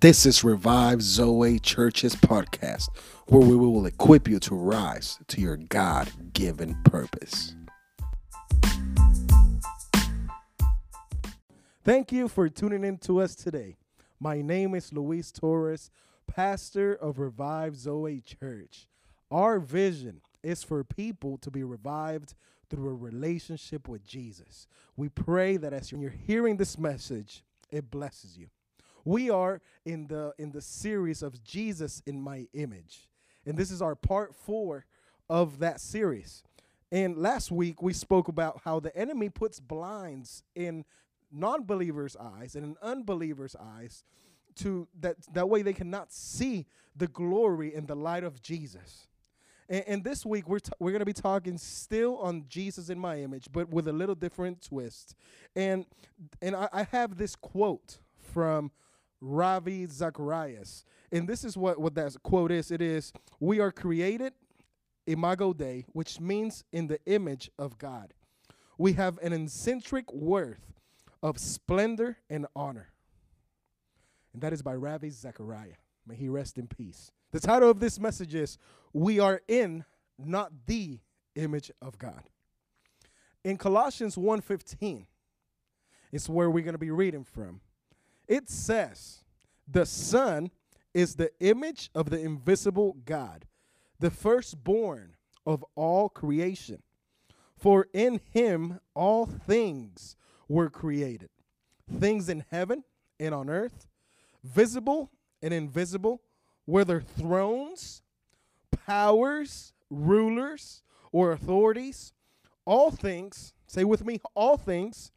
This is Revive Zoe Church's podcast, where we will equip you to rise to your God given purpose. Thank you for tuning in to us today. My name is Luis Torres, pastor of Revive Zoe Church. Our vision is for people to be revived through a relationship with Jesus. We pray that as you're hearing this message, it blesses you. We are in the in the series of Jesus in my image. And this is our part 4 of that series. And last week we spoke about how the enemy puts blinds in non-believers' eyes and in unbelievers' eyes to that that way they cannot see the glory and the light of Jesus. And, and this week we're t- we're going to be talking still on Jesus in my image, but with a little different twist. And and I, I have this quote from Ravi Zacharias. And this is what, what that quote is it is, We are created imago Dei, which means in the image of God. We have an eccentric worth of splendor and honor. And that is by Ravi Zachariah. May he rest in peace. The title of this message is We Are in, Not the Image of God. In Colossians 1:15 is where we're going to be reading from. It says, the Son is the image of the invisible God, the firstborn of all creation. For in him all things were created things in heaven and on earth, visible and invisible, whether thrones, powers, rulers, or authorities. All things, say with me, all things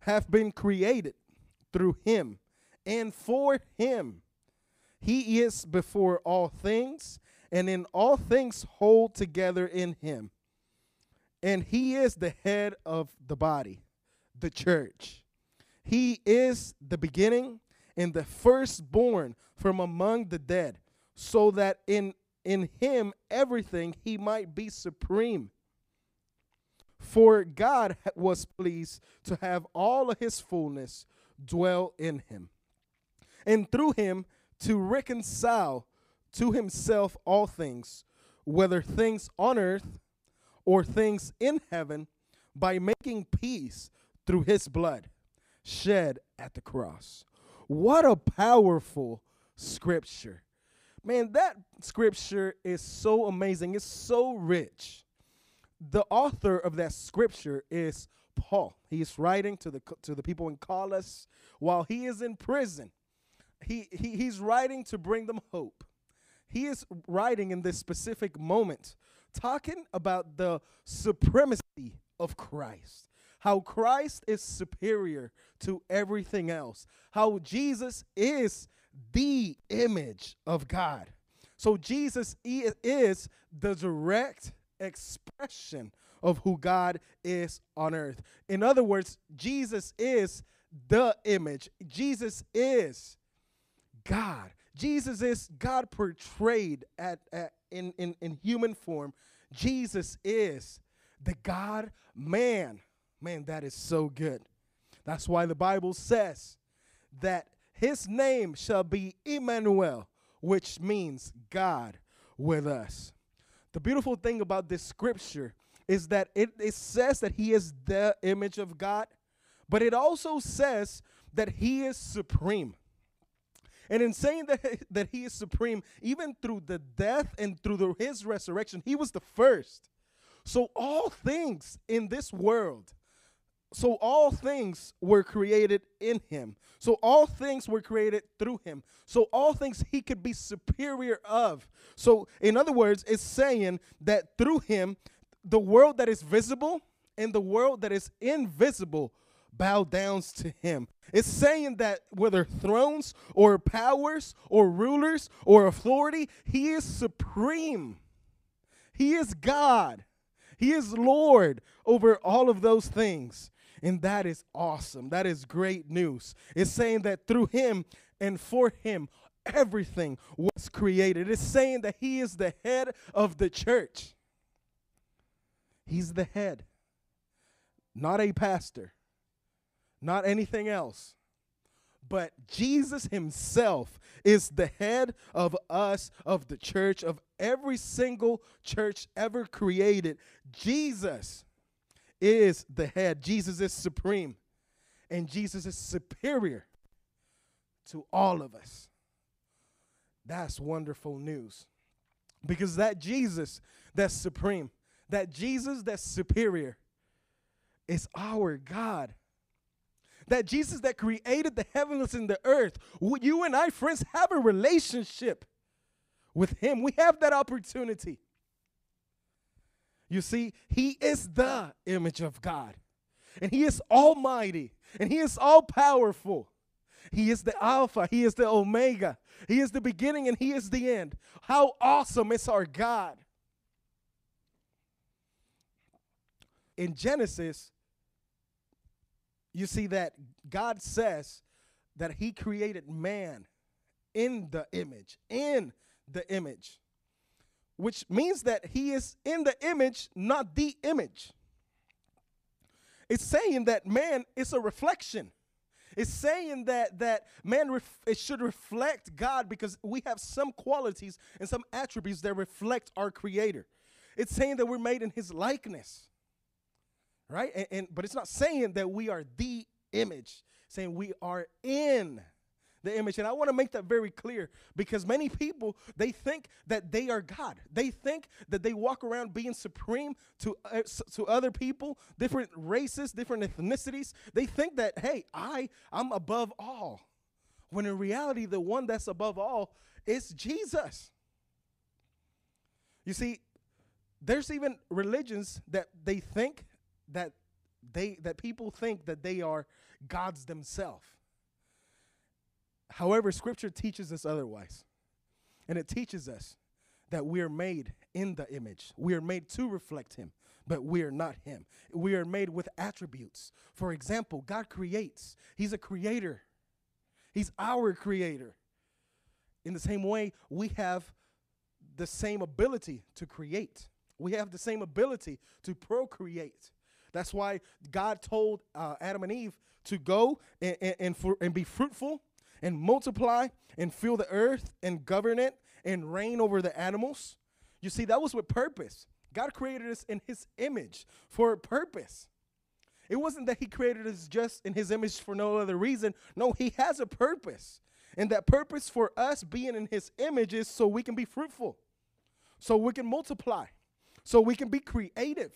have been created through him and for him. He is before all things, and in all things hold together in him. And he is the head of the body, the church. He is the beginning and the firstborn from among the dead, so that in, in him everything he might be supreme. For God was pleased to have all of his fullness dwell in him and through him to reconcile to himself all things, whether things on earth or things in heaven, by making peace through his blood shed at the cross. What a powerful scripture. Man, that scripture is so amazing. It's so rich. The author of that scripture is Paul. He's writing to the to the people in Colossus while he is in prison he, he he's writing to bring them hope. He is writing in this specific moment, talking about the supremacy of Christ, how Christ is superior to everything else, how Jesus is the image of God. So Jesus is the direct expression of who God is on earth. In other words, Jesus is the image. Jesus is God. Jesus is God portrayed at, at in, in, in human form. Jesus is the God man. Man, that is so good. That's why the Bible says that his name shall be Emmanuel, which means God with us. The beautiful thing about this scripture is that it, it says that he is the image of God, but it also says that he is supreme. And in saying that, that he is supreme, even through the death and through the, his resurrection, he was the first. So all things in this world, so all things were created in him. So all things were created through him. So all things he could be superior of. So in other words, it's saying that through him, the world that is visible and the world that is invisible bow downs to him. It's saying that whether thrones or powers or rulers or authority, he is supreme. He is God. He is Lord over all of those things. And that is awesome. That is great news. It's saying that through him and for him, everything was created. It's saying that he is the head of the church. He's the head, not a pastor not anything else. but Jesus himself is the head of us, of the church, of every single church ever created. Jesus is the head, Jesus is supreme, and Jesus is superior to all of us. That's wonderful news. Because that Jesus that's supreme, that Jesus that's superior, is our God. That Jesus that created the heavens and the earth, you and I, friends, have a relationship with Him. We have that opportunity. You see, He is the image of God, and He is almighty, and He is all powerful. He is the Alpha, He is the Omega, He is the beginning, and He is the end. How awesome is our God! In Genesis, you see that God says that He created man in the image, in the image, which means that He is in the image, not the image. It's saying that man is a reflection. It's saying that that man ref- it should reflect God because we have some qualities and some attributes that reflect our creator. It's saying that we're made in his likeness right? And, and, but it's not saying that we are the image, saying we are in the image. And I want to make that very clear because many people they think that they are God. They think that they walk around being supreme to uh, to other people, different races, different ethnicities. They think that hey, I I'm above all. When in reality the one that's above all is Jesus. You see, there's even religions that they think that they that people think that they are gods themselves. However, scripture teaches us otherwise. And it teaches us that we are made in the image. We are made to reflect him, but we are not him. We are made with attributes. For example, God creates. He's a creator. He's our creator. In the same way, we have the same ability to create. We have the same ability to procreate. That's why God told uh, Adam and Eve to go and, and, and, for, and be fruitful and multiply and fill the earth and govern it and reign over the animals. You see, that was with purpose. God created us in his image for a purpose. It wasn't that he created us just in his image for no other reason. No, he has a purpose. And that purpose for us being in his image is so we can be fruitful, so we can multiply, so we can be creative,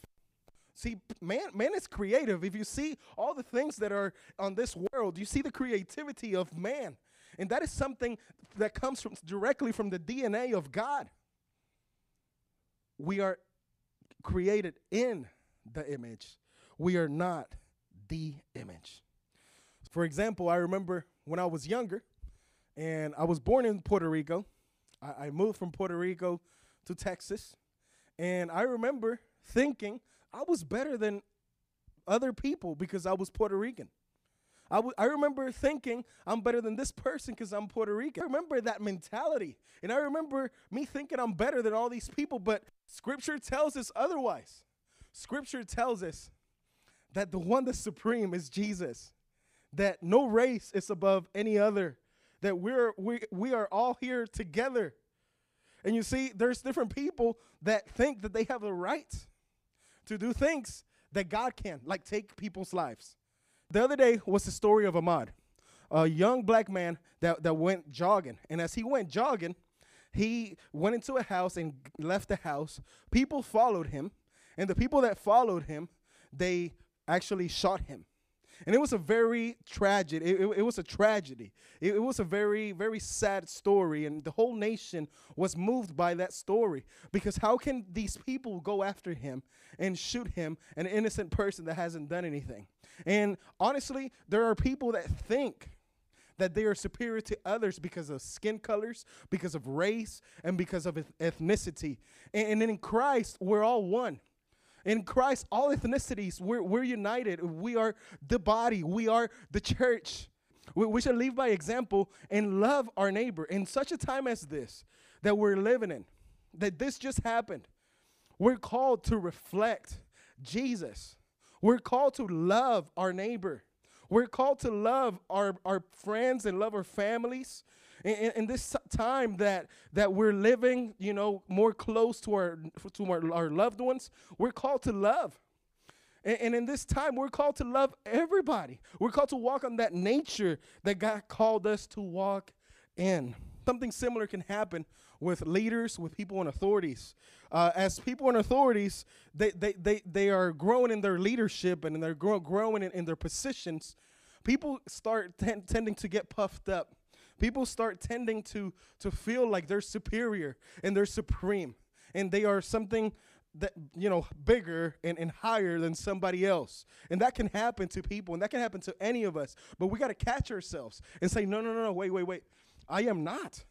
See, man, man is creative. If you see all the things that are on this world, you see the creativity of man. And that is something that comes from directly from the DNA of God. We are created in the image. We are not the image. For example, I remember when I was younger and I was born in Puerto Rico. I, I moved from Puerto Rico to Texas. And I remember thinking I was better than other people because I was Puerto Rican. I, w- I remember thinking I'm better than this person because I'm Puerto Rican. I remember that mentality. And I remember me thinking I'm better than all these people, but scripture tells us otherwise. Scripture tells us that the one that's supreme is Jesus, that no race is above any other, that we're, we, we are all here together. And you see, there's different people that think that they have the right to do things that God can, like take people's lives. The other day was the story of Ahmaud, a young black man that, that went jogging. And as he went jogging, he went into a house and left the house. People followed him, and the people that followed him, they actually shot him and it was a very tragic it, it, it was a tragedy it, it, was a very very sad story and the whole nation was moved by that story because how can these people go after him and shoot him an innocent person that hasn't done anything and honestly there are people that think that they are superior to others because of skin colors, because of race, and because of ethnicity. And, and in Christ, we're all one. In Christ, all ethnicities, we're, we're united. We are the body, we are the church. We, we should live by example and love our neighbor in such a time as this that we're living in, that this just happened. We're called to reflect Jesus. We're called to love our neighbor. We're called to love our, our friends and love our families. In, in this time that that we're living, you know, more close to our to our, our loved ones, we're called to love. And, and, in this time, we're called to love everybody. We're called to walk on that nature that God called us to walk in. Something similar can happen with leaders, with people in authorities. Uh, as people in authorities, they, they, they, they are growing in their leadership and they're grow, growing in, in their positions. People start ten, tending to get puffed up. People start tending to, to feel like they're superior and they're supreme and they are something that you know bigger and, and higher than somebody else and that can happen to people and that can happen to any of us but we got to catch ourselves and say no no no no wait wait wait i am not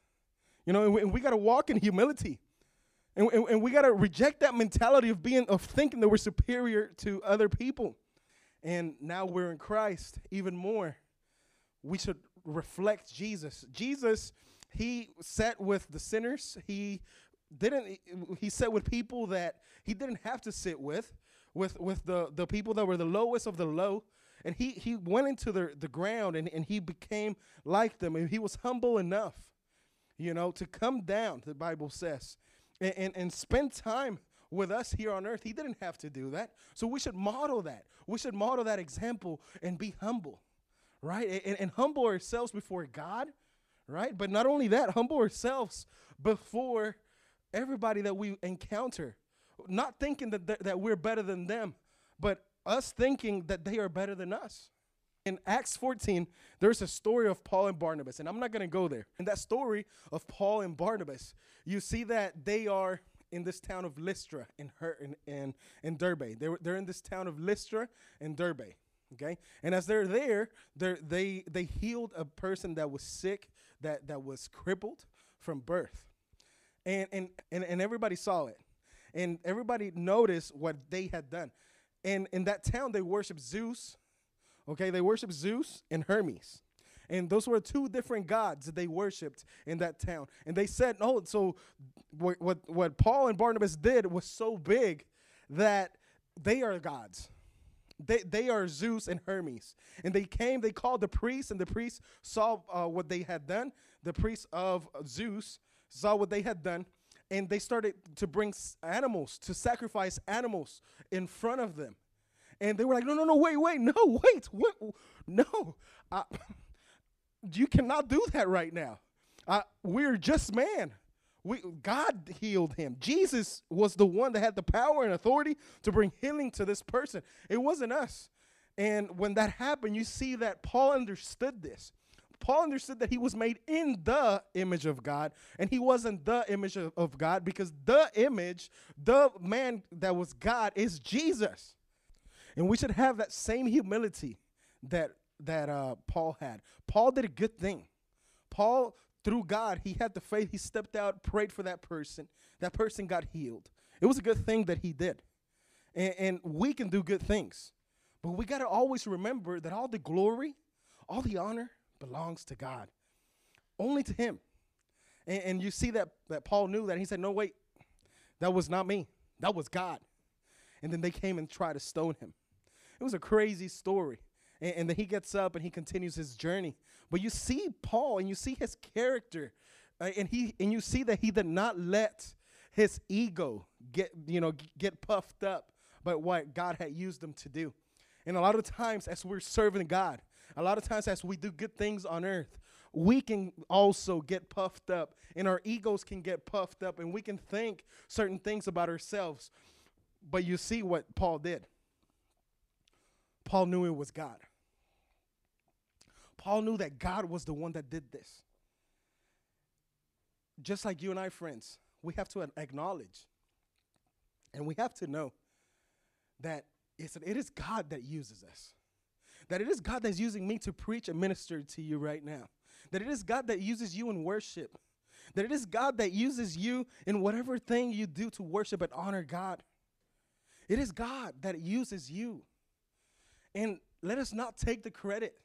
you know, and we, we got to walk in humility. And, and, and we got to reject that mentality of being, of thinking that we're superior to other people. And now we're in Christ even more. We should reflect Jesus. Jesus, he sat with the sinners. He didn't, he sat with people that he didn't have to sit with, with, with the, the people that were the lowest of the low and he he went into the, the ground and, and he became like them and he was humble enough you know, to come down, the Bible says, and, and, and spend time with us here on earth. He didn't have to do that. So we should model that. We should model that example and be humble, right? And, and humble ourselves before God, right? But not only that, humble ourselves before everybody that we encounter. Not thinking that, th- that we're better than them, but us thinking that they are better than us in Acts 14, there's a story of Paul and Barnabas, and I'm not going to go there. In that story of Paul and Barnabas, you see that they are in this town of Lystra in her in Derbe. They're they're in this town of Lystra and Derbe. Okay, and as they're there, they they they healed a person that was sick, that that was crippled from birth, and and and, and everybody saw it, and everybody noticed what they had done. And in that town, they worship Zeus Okay, they worship Zeus and Hermes. And those were two different gods that they worshipped in that town. And they said, no, so what, what, what Paul and Barnabas did was so big that they are gods. They, they are Zeus and Hermes. And they came, they called the priests, and the priests saw uh, what they had done. The priests of Zeus saw what they had done, and they started to bring animals, to sacrifice animals in front of them. And they were like, no, no, no, wait, wait, no, wait, what? no. Uh, you cannot do that right now. Uh, we're just man. We, God healed him. Jesus was the one that had the power and authority to bring healing to this person. It wasn't us. And when that happened, you see that Paul understood this. Paul understood that he was made in the image of God, and he wasn't the image of, of God because the image, the man that was God, is Jesus. And we should have that same humility that that uh, Paul had. Paul did a good thing. Paul, through God, he had the faith. He stepped out, prayed for that person. That person got healed. It was a good thing that he did. And, and we can do good things. But we got to always remember that all the glory, all the honor belongs to God, only to Him. And, and you see that, that Paul knew that. He said, No, wait, that was not me, that was God. And then they came and tried to stone him. It was a crazy story. And, and then he gets up and he continues his journey. But you see Paul and you see his character. Uh, and he and you see that he did not let his ego get you know get puffed up by what God had used him to do. And a lot of times as we're serving God, a lot of times as we do good things on earth, we can also get puffed up and our egos can get puffed up and we can think certain things about ourselves. But you see what Paul did. Paul knew it was God. Paul knew that God was the one that did this. Just like you and I, friends, we have to acknowledge and we have to know that it's, it is God that uses us. That it is God that's using me to preach and minister to you right now. That it is God that uses you in worship. That it is God that uses you in whatever thing you do to worship and honor God. It is God that uses you. And let us not take the credit.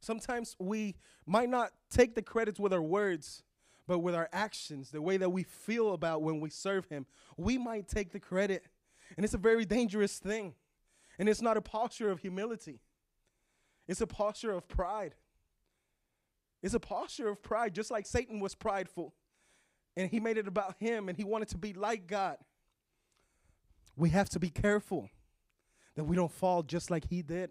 Sometimes we might not take the credits with our words, but with our actions, the way that we feel about when we serve Him, we might take the credit. And it's a very dangerous thing. And it's not a posture of humility. It's a posture of pride. It's a posture of pride, just like Satan was prideful and he made it about him and he wanted to be like God. We have to be careful that we don't fall just like he did.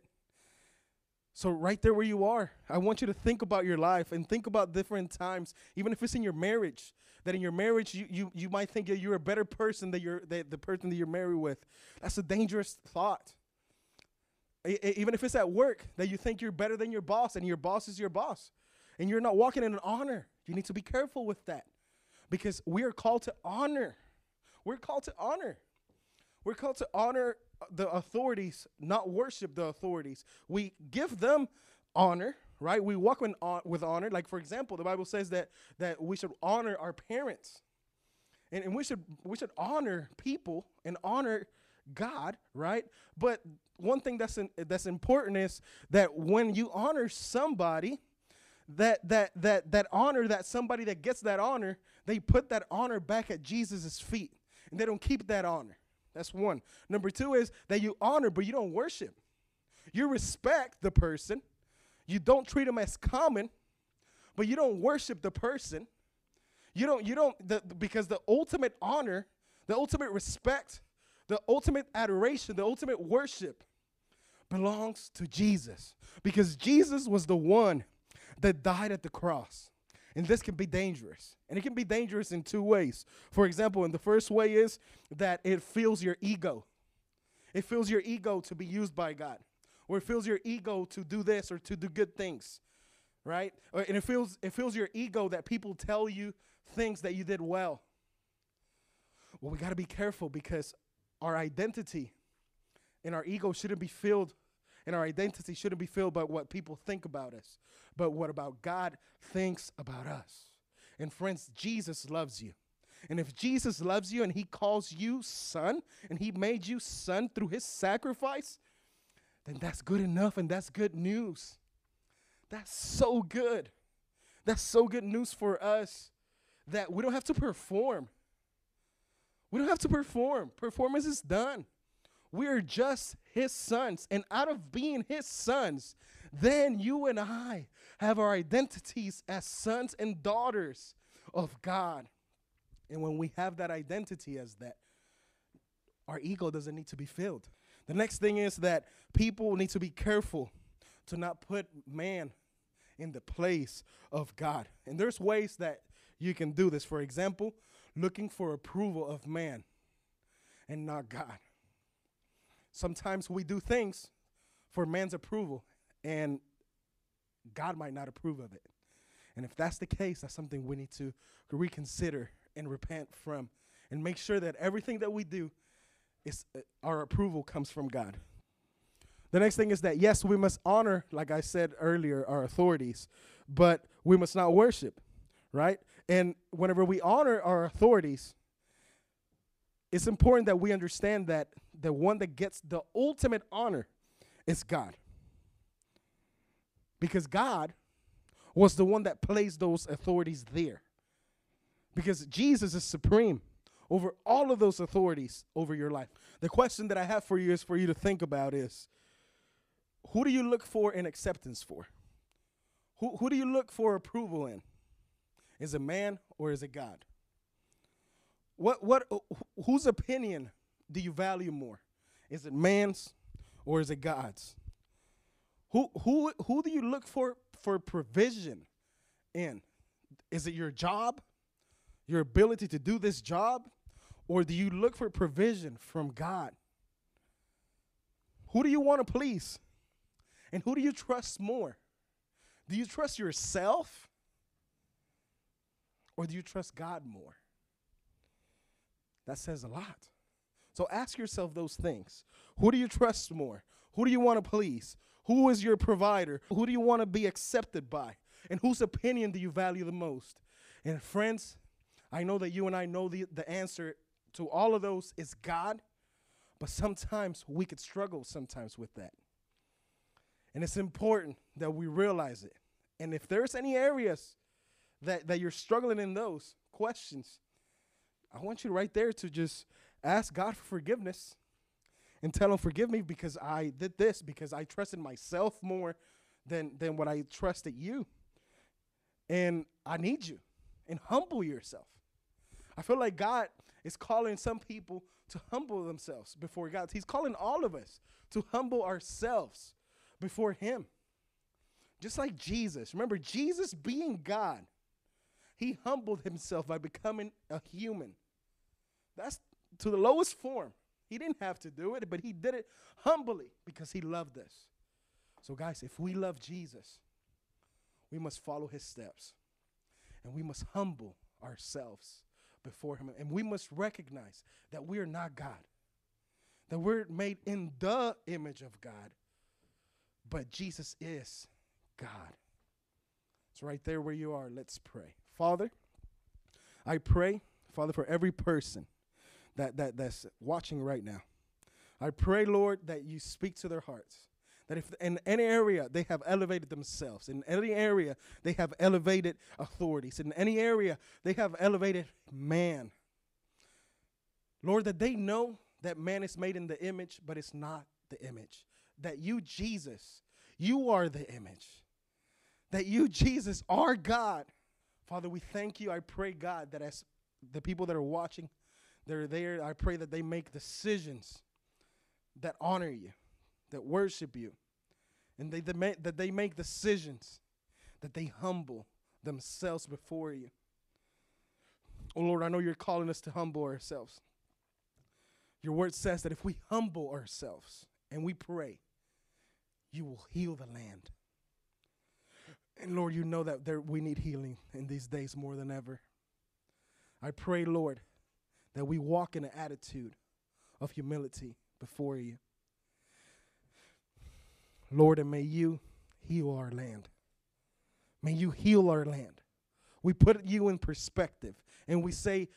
So, right there where you are, I want you to think about your life and think about different times, even if it's in your marriage, that in your marriage you, you, you might think that you're a better person than you're, that the person that you're married with. That's a dangerous thought. even if it's at work, that you think you're better than your boss and your boss is your boss and you're not walking in an honor. You need to be careful with that because we are called to honor. We're called to honor. We're called to honor the authorities, not worship the authorities. We give them honor, right? We walk in, uh, with honor. Like for example, the Bible says that that we should honor our parents, and, and we should we should honor people and honor God, right? But one thing that's in, that's important is that when you honor somebody, that that that that honor that somebody that gets that honor they put that honor back at jesus' feet and they don't keep that honor that's one. Number two is that you honor but you don't worship. You respect the person. You don't treat them as common but you don't worship the person. You don't you don't the, because the ultimate honor the ultimate respect the ultimate adoration the ultimate worship belongs to jesus. Because jesus was the one that died at the cross. And this can be dangerous. And it can be dangerous in two ways. For example, and the first way is that it fills your ego. It fills your ego to be used by God. Or it fills your ego to do this or to do good things. Right? And it fills it fills your ego that people tell you things that you did well. Well, we got to be careful because our identity and our ego shouldn't be filled and our identity shouldn't be filled by what people think about us, but what about God thinks about us. And friends, Jesus loves you. And if Jesus loves you and he calls you son and he made you son through his sacrifice, then that's good enough and that's good news. That's so good. That's so good news for us that we don't have to perform. We don't have to perform. Performance is done. We are just his sons. And out of being his sons, then you and I have our identities as sons and daughters of God. And when we have that identity as that, our ego doesn't need to be filled. The next thing is that people need to be careful to not put man in the place of God. And there's ways that you can do this. For example, looking for approval of man and not God sometimes we do things for man's approval, and God might not approve of it. And if that's the case, that's something we need to reconsider and repent from, and make sure that everything that we do is uh, our approval comes from God. The next thing is that yes, we must honor, like I said earlier, our authorities, but we must not worship, right? And whenever we honor our authorities, it's important that we understand that the one that gets the ultimate honor is God. Because God was the one that placed those authorities there. Because Jesus is supreme over all of those authorities over your life. The question that I have for you is for you to think about is who do you look for in acceptance for? Who, who do you look for approval in? Is it man or is it God? What what whose opinion do you value more? Is it man's or is it God's? Who who who do you look for for provision in? Is it your job? Your ability to do this job? Or do you look for provision from God? Who do you want to please? And who do you trust more? Do you trust yourself? Or do you trust God more? That says a lot. So ask yourself those things. Who do you trust more? Who do you want to please? Who is your provider? Who do you want to be accepted by? And whose opinion do you value the most? And friends, I know that you and I know the, the answer to all of those is God, but sometimes we could struggle sometimes with that. And it's important that we realize it. And if there's any areas that, that you're struggling in those questions, I want you right there to just ask God for forgiveness and tell him forgive me because I did this because I trusted myself more than than what I trusted you. And I need you. And humble yourself. I feel like God is calling some people to humble themselves before God. He's calling all of us to humble ourselves before Him. Just like Jesus. Remember, Jesus being God, He humbled Himself by becoming a human. That's to the lowest form. He didn't have to do it, but He did it humbly because He loved us. So, guys, if we love Jesus, we must follow His steps and we must humble ourselves before Him. And we must recognize that we are not God, that we're made in the image of God, but Jesus is God. It's right there where you are. Let's pray. Father, I pray, Father, for every person that, that, that's watching right now. I pray, Lord, that you speak to their hearts. That if in any area they have elevated themselves, in any area they have elevated authorities, in any area they have elevated man, Lord, that they know that man is made in the image, but it's not the image. That you, Jesus, you are the image. That you, Jesus, are God. Father, we thank you. I pray, God, that as the people that are watching, they're there, I pray that they make decisions that honor you that worship you, and they, they that they make decisions, that they humble themselves before you. Oh Lord, I know you're calling us to humble ourselves. Your word says that if we humble ourselves and we pray, you will heal the land. And Lord, you know that there, we need healing in these days more than ever. I pray, Lord, that we walk in an attitude of humility before you. Lord, and may you heal our land. May you heal our land. We put you in perspective and we say,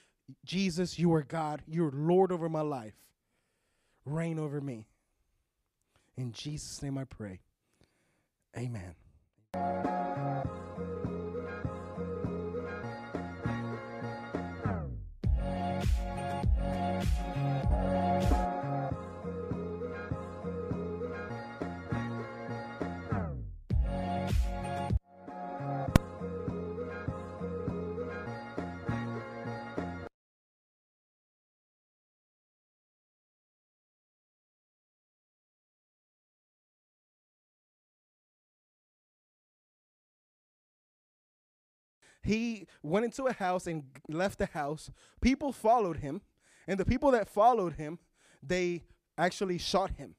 Jesus, you are God. You're Lord over my life. Reign over me. In Jesus' name I pray. Amen. He went into a house and left the house. People followed him, and the people that followed him, they actually shot him.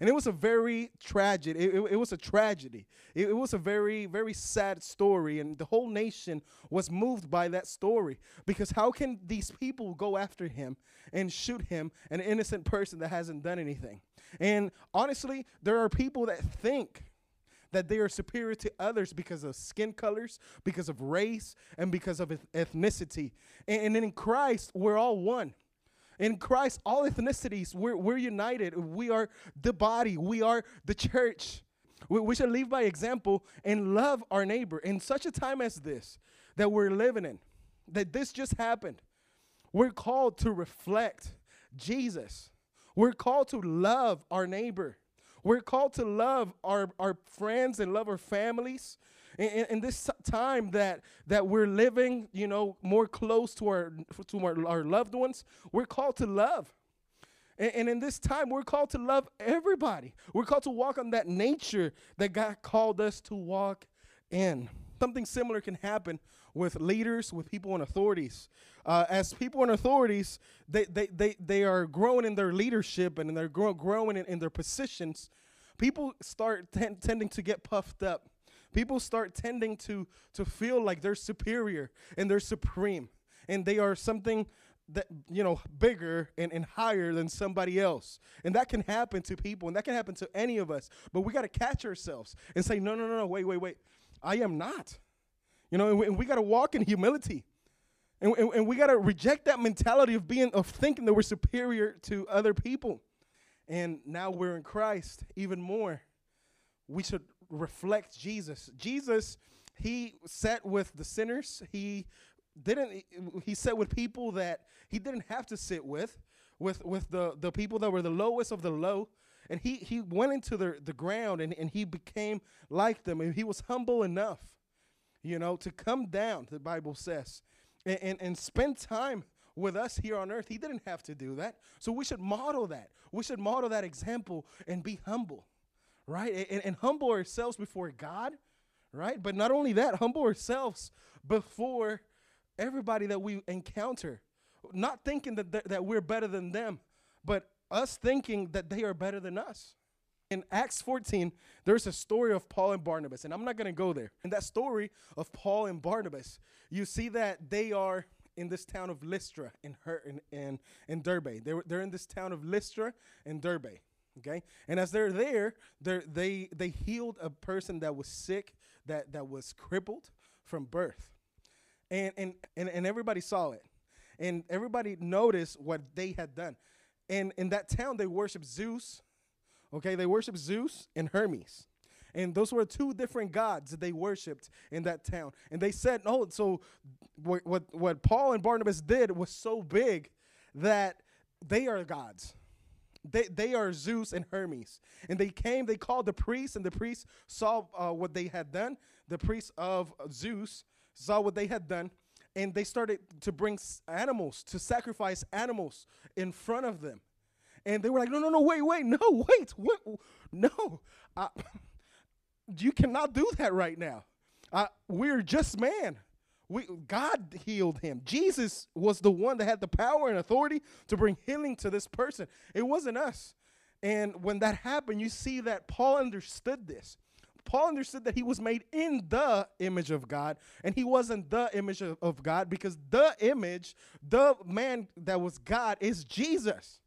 And it was a very tragic, it, it, it was a tragedy. It, it was a very, very sad story, and the whole nation was moved by that story. Because how can these people go after him and shoot him, an innocent person that hasn't done anything? And honestly, there are people that think that they are superior to others because of skin colors, because of race, and because of ethnicity. And, and in Christ, we're all one. In Christ, all ethnicities, we're, we're united. We are the body, we are the church. We, we should lead by example and love our neighbor in such a time as this that we're living in, that this just happened. We're called to reflect Jesus. We're called to love our neighbor. We're called to love our, our friends and love our families. In, in, this time that that we're living, you know, more close to our to our, our loved ones, we're called to love. And, and in this time, we're called to love everybody. We're called to walk on that nature that God called us to walk in. Something similar can happen with leaders, with people in authorities. Uh, as people in authorities, they, they, they, they are growing in their leadership and they're grow, growing in, in their positions. People start ten, tending to get puffed up. People start tending to, to feel like they're superior and they're supreme and they are something that you know bigger and, and higher than somebody else and that can happen to people and that can happen to any of us but we got to catch ourselves and say no no no no wait wait wait i am not you know, and we, we got to walk in humility. And, and, and we got to reject that mentality of being, of thinking that we're superior to other people. And now we're in Christ even more. We should reflect Jesus. Jesus, he sat with the sinners. He didn't he sat with people that he didn't have to sit with, with with the the people that were the lowest of the low. And he he went into the the ground and, and he became like them. And he was humble enough you know to come down the bible says and, and, and spend time with us here on earth. He didn't have to do that. So we should model that. We should model that example and be humble right? And, and humble ourselves before god right? But not only that humble ourselves before everybody that we encounter. Not thinking that, th- that we're better than them but us thinking that they are better than us. In Acts 14, there's a story of Paul and Barnabas, and I'm not going to go there. In that story of Paul and Barnabas, you see that they are in this town of Lystra in her in in, in Derbe. They're they're in this town of Lystra and Derbe. Okay, and as they're there, they're, they they healed a person that was sick, that that was crippled from birth, and and and, and everybody saw it, and everybody noticed what they had done. And in that town, they worship Zeus. Okay, they worship Zeus and Hermes. And those were two different gods that they worshipped in that town. And they said, oh, so what, what, what Paul and Barnabas did was so big that they are gods. They, they are Zeus and Hermes. And they came, they called the priests, and the priests saw uh, what they had done. The priests of Zeus saw what they had done, and they started to bring animals to sacrifice animals in front of them and they were like no no no wait wait no wait what no uh, you cannot do that right now uh, we're just man we, God healed him. Jesus was the one that had the power and authority to bring healing to this person. It wasn't us. And when that happened, you see that Paul understood this. Paul understood that he was made in the image of God, and he wasn't the image of, of, God because the image, the man that was God, is Jesus.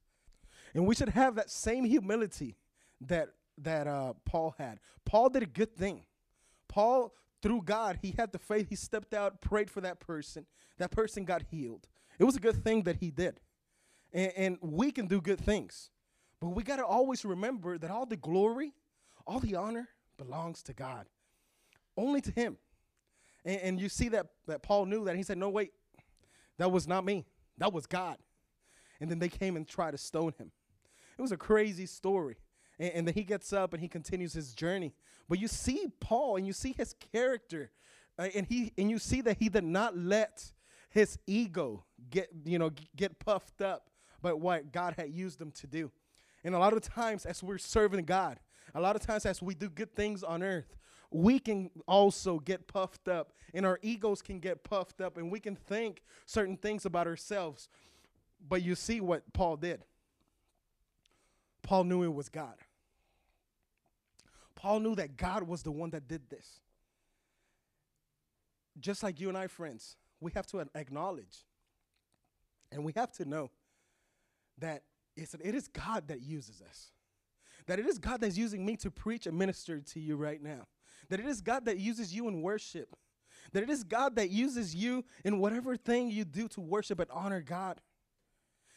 And we should have that same humility that that uh, Paul had. Paul did a good thing. Paul, through God, he had the faith. He stepped out, prayed for that person. That person got healed. It was a good thing that he did. And, and we can do good things. But we got to always remember that all the glory, all the honor, belongs to God, only to Him. And, and you see that, that Paul knew that. He said, No, wait, that was not me, that was God. And then they came and tried to stone him. It was a crazy story. And, and then he gets up and he continues his journey. But you see Paul and you see his character. Uh, and he and you see that he did not let his ego get you know get puffed up by what God had used him to do. And a lot of times as we're serving God, a lot of times, as we do good things on earth, we can also get puffed up, and our egos can get puffed up, and we can think certain things about ourselves. But you see what Paul did. Paul knew it was God. Paul knew that God was the one that did this. Just like you and I, friends, we have to acknowledge and we have to know that it's, it is God that uses us that it is God that's using me to preach and minister to you right now. That it is God that uses you in worship. That it is God that uses you in whatever thing you do to worship and honor God.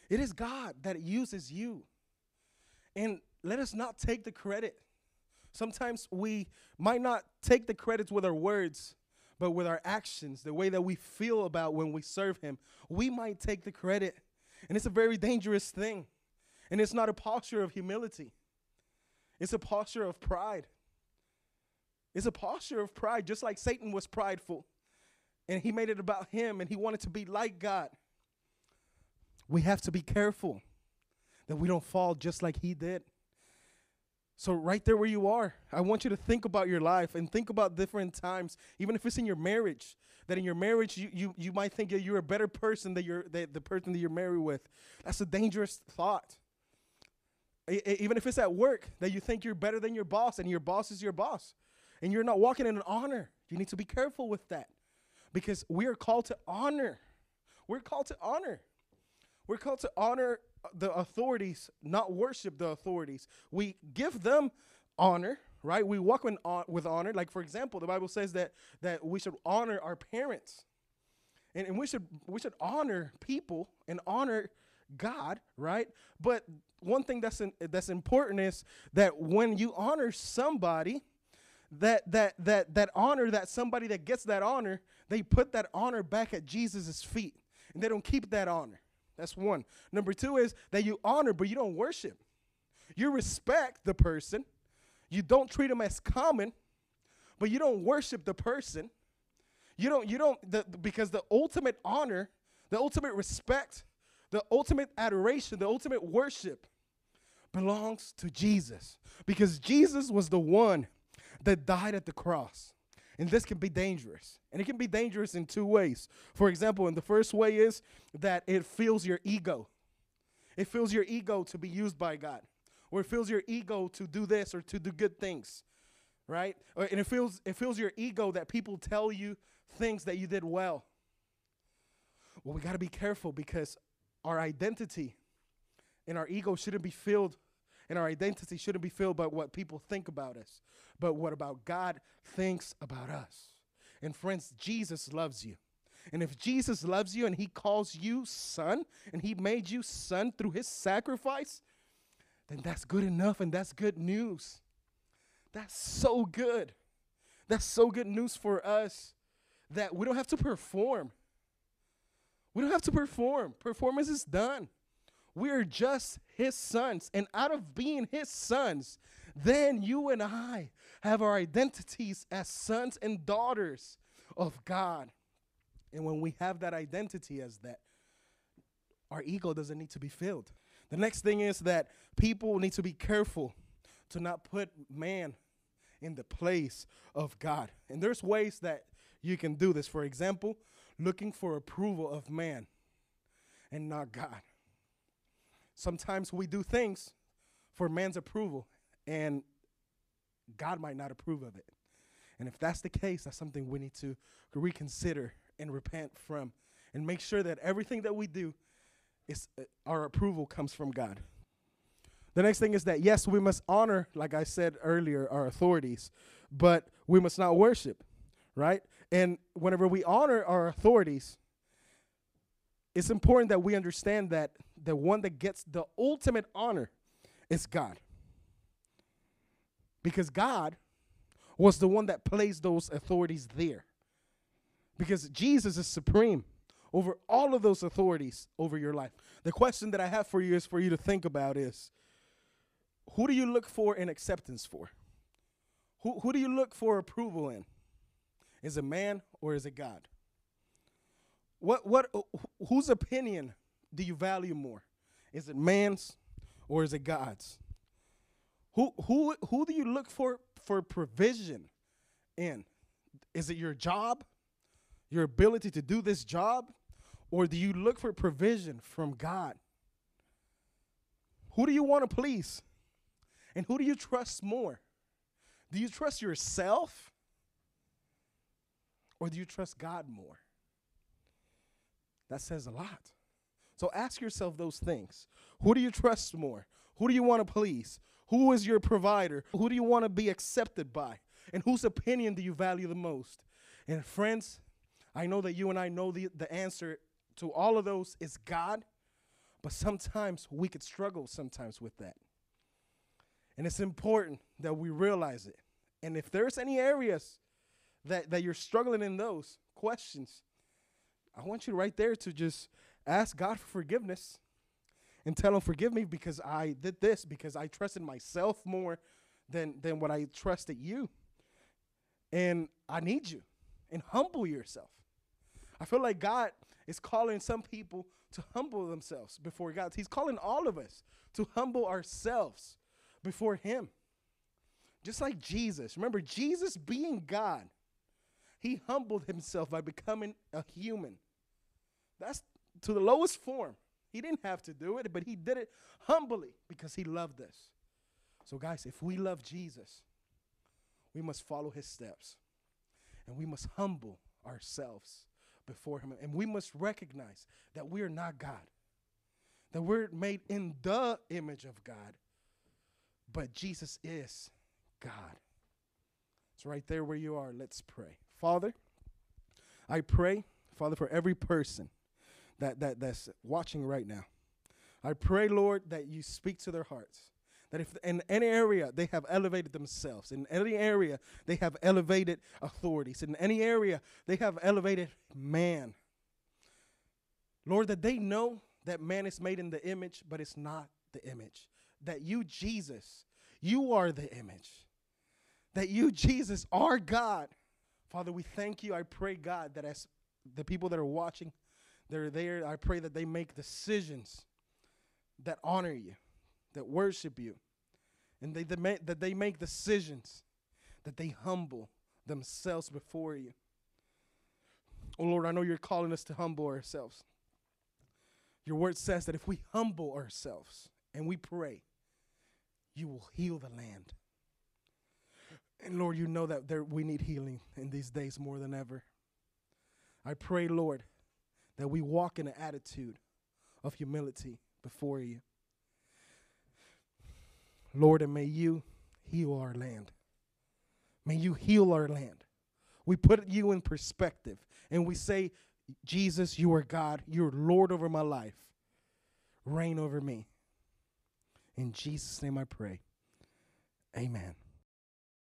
It is God that uses you. And let us not take the credit. Sometimes we might not take the credits with our words, but with our actions, the way that we feel about when we serve Him, we might take the credit. And it's a very dangerous thing. And it's not a posture of humility. It's a posture of pride. It's a posture of pride, just like Satan was prideful and he made it about him and he wanted to be like God. We have to be careful that we don't fall just like he did. So, right there where you are, I want you to think about your life and think about different times, even if it's in your marriage, that in your marriage you, you, you might think that you're a better person than you're, that the person that you're married with. That's a dangerous thought even if it's at work that you think you're better than your boss and your boss is your boss. And you're not walking in honor. You need to be careful with that. Because we are called to honor. We're called to honor. We're called to honor the authorities not worship the authorities. We give them honor right? We walk in, uh, with honor. Like for example the bible says that that we should honor our parents. And, and we should we should honor people and honor God, right? But one thing that's in, that's important is that when you honor somebody, that that that that honor that somebody that gets that honor, they put that honor back at Jesus' feet, and they don't keep that honor. That's one. Number two is that you honor, but you don't worship. You respect the person. You don't treat them as common, but you don't worship the person. You don't, you don't, the, because the ultimate honor, the ultimate respect, the ultimate adoration, the ultimate worship belongs to Jesus. Because Jesus was the one that died at the cross. And this can be dangerous. And it can be dangerous in two ways. For example, and the first way is that it fills your ego. It fills your ego to be used by God. Or it fills your ego to do this or to do good things. Right? And it fills it fills your ego that people tell you things that you did well. Well, we got to be careful because our identity and our ego shouldn't be filled and our identity shouldn't be filled by what people think about us, but what about God thinks about us. And friends, Jesus loves you. And if Jesus loves you and he calls you son and he made you son through his sacrifice, then that's good enough and that's good news. That's so good. That's so good news for us that we don't have to perform. We don't have to perform. Performance is done. We are just his sons. And out of being his sons, then you and I have our identities as sons and daughters of God. And when we have that identity as that, our ego doesn't need to be filled. The next thing is that people need to be careful to not put man in the place of God. And there's ways that you can do this. For example, looking for approval of man and not God. Sometimes we do things for man's approval, and God might not approve of it. And if that's the case, that's something we need to reconsider and repent from and make sure that everything that we do is uh, our approval comes from God. The next thing is that yes, we must honor, like I said earlier, our authorities, but we must not worship, right? And whenever we honor our authorities, it's important that we understand that the one that gets the ultimate honor is God. Because God was the one that placed those authorities there. Because Jesus is supreme over all of those authorities over your life. The question that I have for you is for you to think about is who do you look for in acceptance for? Who, who do you look for approval in? Is it man or is it God? What what uh, whose opinion do you value more? Is it man's or is it God's? Who who who do you look for for provision in? Is it your job? Your ability to do this job? Or do you look for provision from God? Who do you want to please? And who do you trust more? Do you trust yourself? Or do you trust God more? That says a lot. So ask yourself those things. Who do you trust more? Who do you want to please? Who is your provider? Who do you want to be accepted by? And whose opinion do you value the most? And friends, I know that you and I know the, the answer to all of those is God, but sometimes we could struggle sometimes with that. And it's important that we realize it. And if there's any areas that, that you're struggling in those questions, I want you right there to just ask God for forgiveness and tell him forgive me because I did this because I trusted myself more than than what I trusted you. And I need you. And humble yourself. I feel like God is calling some people to humble themselves before God. He's calling all of us to humble ourselves before him. Just like Jesus. Remember Jesus being God, he humbled himself by becoming a human. That's to the lowest form. He didn't have to do it, but he did it humbly because he loved us. So, guys, if we love Jesus, we must follow his steps and we must humble ourselves before him. And we must recognize that we are not God, that we're made in the image of God, but Jesus is God. It's right there where you are. Let's pray. Father, I pray, Father, for every person that, that, that's watching right now. I pray, Lord, that you speak to their hearts. That if in any area they have elevated themselves, in any area they have elevated authorities, in any area they have elevated man, Lord, that they know that man is made in the image, but it's not the image. that you, Jesus, you are the image. That you, Jesus, are God. Father, we thank you. I pray, God, that as the people that are watching, they're there, I pray that they make decisions that honor you, that worship you, and they, that they make decisions that they humble themselves before you. Oh Lord, I know you're calling us to humble ourselves. Your word says that if we humble ourselves and we pray, you will heal the land. And Lord, you know that there, we need healing in these days more than ever. I pray, Lord, that we walk in an attitude of humility before you. Lord, and may you heal our land. May you heal our land. We put you in perspective and we say, Jesus, you are God. You're Lord over my life. Reign over me. In Jesus' name I pray. Amen.